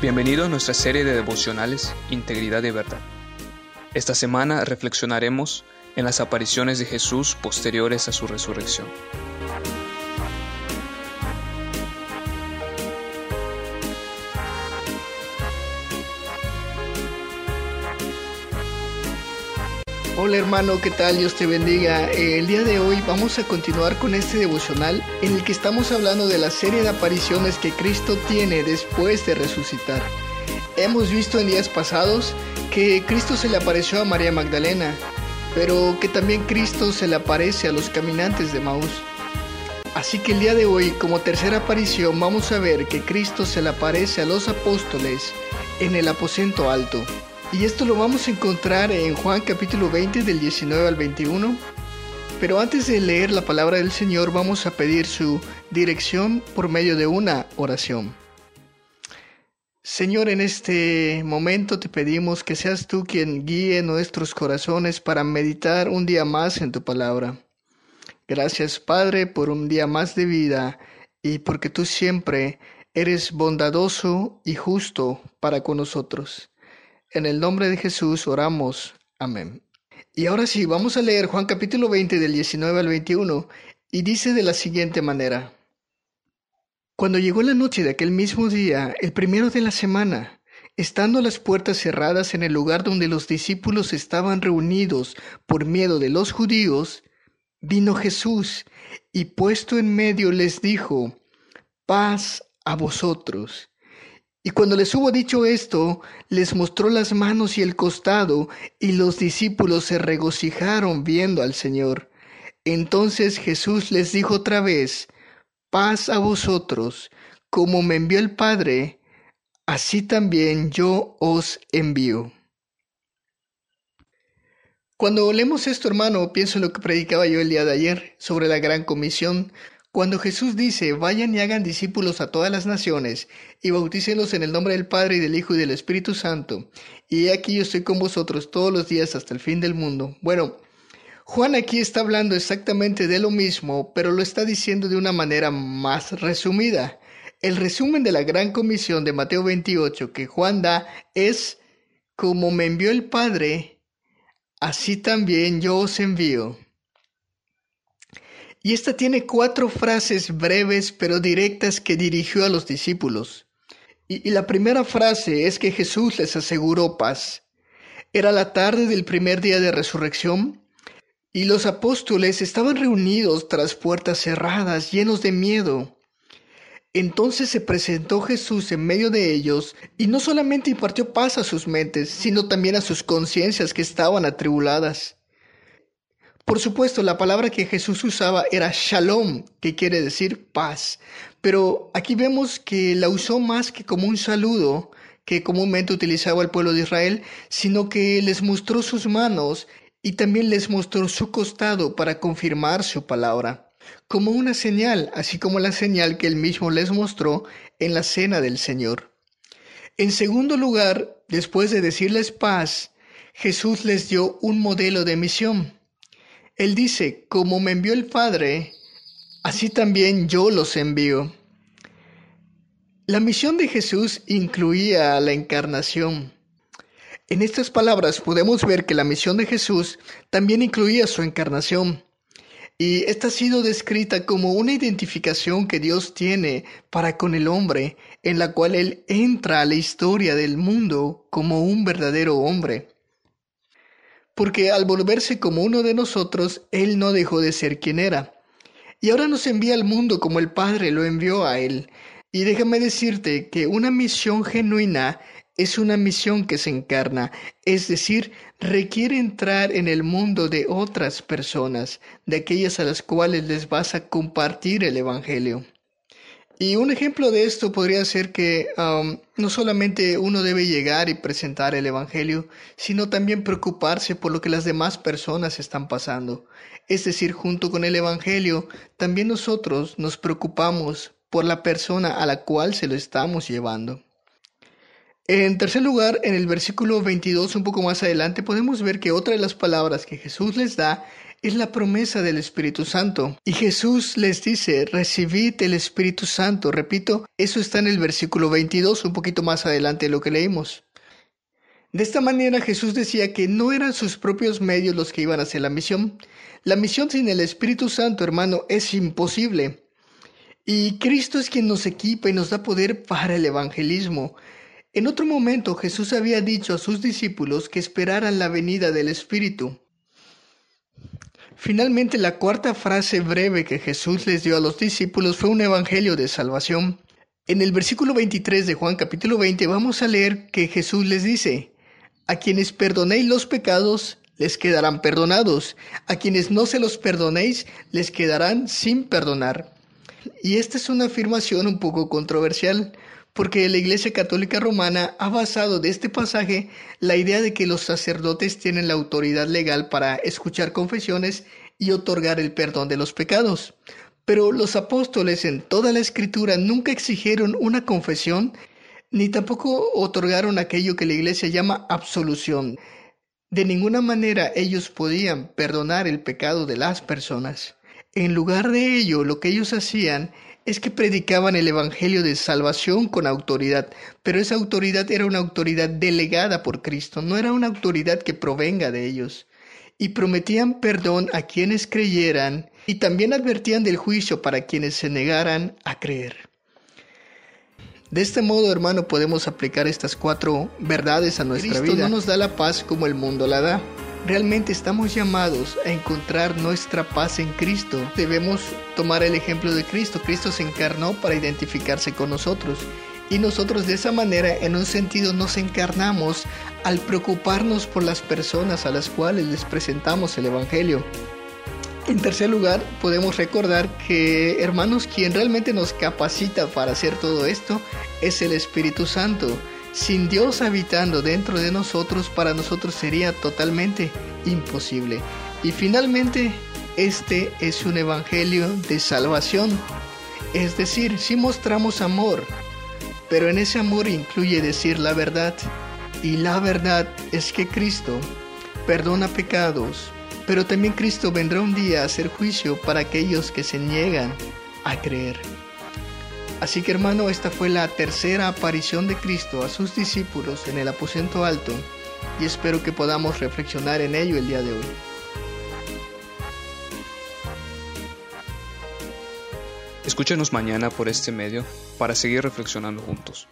Bienvenido a nuestra serie de devocionales Integridad de Verdad. Esta semana reflexionaremos en las apariciones de Jesús posteriores a su resurrección. Hola hermano, ¿qué tal? Dios te bendiga. El día de hoy vamos a continuar con este devocional en el que estamos hablando de la serie de apariciones que Cristo tiene después de resucitar. Hemos visto en días pasados que Cristo se le apareció a María Magdalena, pero que también Cristo se le aparece a los caminantes de Maús. Así que el día de hoy, como tercera aparición, vamos a ver que Cristo se le aparece a los apóstoles en el aposento alto. Y esto lo vamos a encontrar en Juan capítulo 20 del 19 al 21. Pero antes de leer la palabra del Señor vamos a pedir su dirección por medio de una oración. Señor, en este momento te pedimos que seas tú quien guíe nuestros corazones para meditar un día más en tu palabra. Gracias Padre por un día más de vida y porque tú siempre eres bondadoso y justo para con nosotros. En el nombre de Jesús oramos. Amén. Y ahora sí, vamos a leer Juan capítulo 20 del 19 al 21 y dice de la siguiente manera. Cuando llegó la noche de aquel mismo día, el primero de la semana, estando las puertas cerradas en el lugar donde los discípulos estaban reunidos por miedo de los judíos, vino Jesús y puesto en medio les dijo, paz a vosotros. Y cuando les hubo dicho esto, les mostró las manos y el costado, y los discípulos se regocijaron viendo al Señor. Entonces Jesús les dijo otra vez, paz a vosotros, como me envió el Padre, así también yo os envío. Cuando leemos esto, hermano, pienso en lo que predicaba yo el día de ayer sobre la gran comisión, cuando Jesús dice, vayan y hagan discípulos a todas las naciones, y bautícenlos en el nombre del Padre y del Hijo y del Espíritu Santo, y aquí yo estoy con vosotros todos los días hasta el fin del mundo. Bueno, Juan aquí está hablando exactamente de lo mismo, pero lo está diciendo de una manera más resumida. El resumen de la gran comisión de Mateo 28 que Juan da es, como me envió el Padre, así también yo os envío. Y esta tiene cuatro frases breves pero directas que dirigió a los discípulos. Y, la primera frase es que Jesús les aseguró paz. Era la tarde del primer día de resurrección y los apóstoles estaban reunidos tras puertas cerradas, llenos de miedo. Entonces se presentó Jesús en medio de ellos y no solamente impartió paz a sus mentes, sino también a sus conciencias que estaban atribuladas. Por supuesto, la palabra que Jesús usaba era shalom, que quiere decir paz, pero aquí vemos que la usó más que como un saludo que comúnmente utilizaba el pueblo de Israel, sino que les mostró sus manos y también les mostró su costado para confirmar su palabra, como una señal, así como la señal que él mismo les mostró en la cena del Señor. En segundo lugar, después de decirles paz, Jesús les dio un modelo de misión. Él dice, como me envió el Padre, así también yo los envío. La misión de Jesús incluía la encarnación. En estas palabras podemos ver que la misión de Jesús también incluía su encarnación. Y esta ha sido descrita como una identificación que Dios tiene para con el hombre, en la cual Él entra a la historia del mundo como un verdadero hombre porque al volverse como uno de nosotros, Él no dejó de ser quien era. Y ahora nos envía al mundo como el Padre lo envió a Él. Y déjame decirte que una misión genuina es una misión que se encarna, es decir, requiere entrar en el mundo de otras personas, de aquellas a las cuales les vas a compartir el Evangelio. Y un ejemplo de esto podría ser que um, no solamente uno debe llegar y presentar el Evangelio, sino también preocuparse por lo que las demás personas están pasando. Es decir, junto con el Evangelio, también nosotros nos preocupamos por la persona a la cual se lo estamos llevando. En tercer lugar, en el versículo 22, un poco más adelante, podemos ver que otra de las palabras que Jesús les da es la promesa del Espíritu Santo. Y Jesús les dice, recibid el Espíritu Santo. Repito, eso está en el versículo 22, un poquito más adelante de lo que leímos. De esta manera Jesús decía que no eran sus propios medios los que iban a hacer la misión. La misión sin el Espíritu Santo, hermano, es imposible. Y Cristo es quien nos equipa y nos da poder para el evangelismo. En otro momento Jesús había dicho a sus discípulos que esperaran la venida del Espíritu. Finalmente la cuarta frase breve que Jesús les dio a los discípulos fue un evangelio de salvación. En el versículo 23 de Juan capítulo 20 vamos a leer que Jesús les dice, a quienes perdonéis los pecados, les quedarán perdonados. A quienes no se los perdonéis, les quedarán sin perdonar. Y esta es una afirmación un poco controversial, porque la Iglesia Católica Romana ha basado de este pasaje la idea de que los sacerdotes tienen la autoridad legal para escuchar confesiones y otorgar el perdón de los pecados. Pero los apóstoles en toda la escritura nunca exigieron una confesión ni tampoco otorgaron aquello que la iglesia llama absolución. De ninguna manera ellos podían perdonar el pecado de las personas. En lugar de ello, lo que ellos hacían es que predicaban el Evangelio de salvación con autoridad, pero esa autoridad era una autoridad delegada por Cristo, no era una autoridad que provenga de ellos. Y prometían perdón a quienes creyeran y también advertían del juicio para quienes se negaran a creer. De este modo, hermano, podemos aplicar estas cuatro verdades a nuestra Cristo vida. no nos da la paz como el mundo la da. Realmente estamos llamados a encontrar nuestra paz en Cristo. Debemos tomar el ejemplo de Cristo. Cristo se encarnó para identificarse con nosotros. Y nosotros de esa manera, en un sentido, nos encarnamos al preocuparnos por las personas a las cuales les presentamos el Evangelio. En tercer lugar, podemos recordar que, hermanos, quien realmente nos capacita para hacer todo esto es el Espíritu Santo. Sin Dios habitando dentro de nosotros, para nosotros sería totalmente imposible. Y finalmente, este es un evangelio de salvación. Es decir, si mostramos amor, pero en ese amor incluye decir la verdad. Y la verdad es que Cristo perdona pecados, pero también Cristo vendrá un día a hacer juicio para aquellos que se niegan a creer. Así que hermano, esta fue la tercera aparición de Cristo a sus discípulos en el aposento alto y espero que podamos reflexionar en ello el día de hoy. Escúchenos mañana por este medio para seguir reflexionando juntos.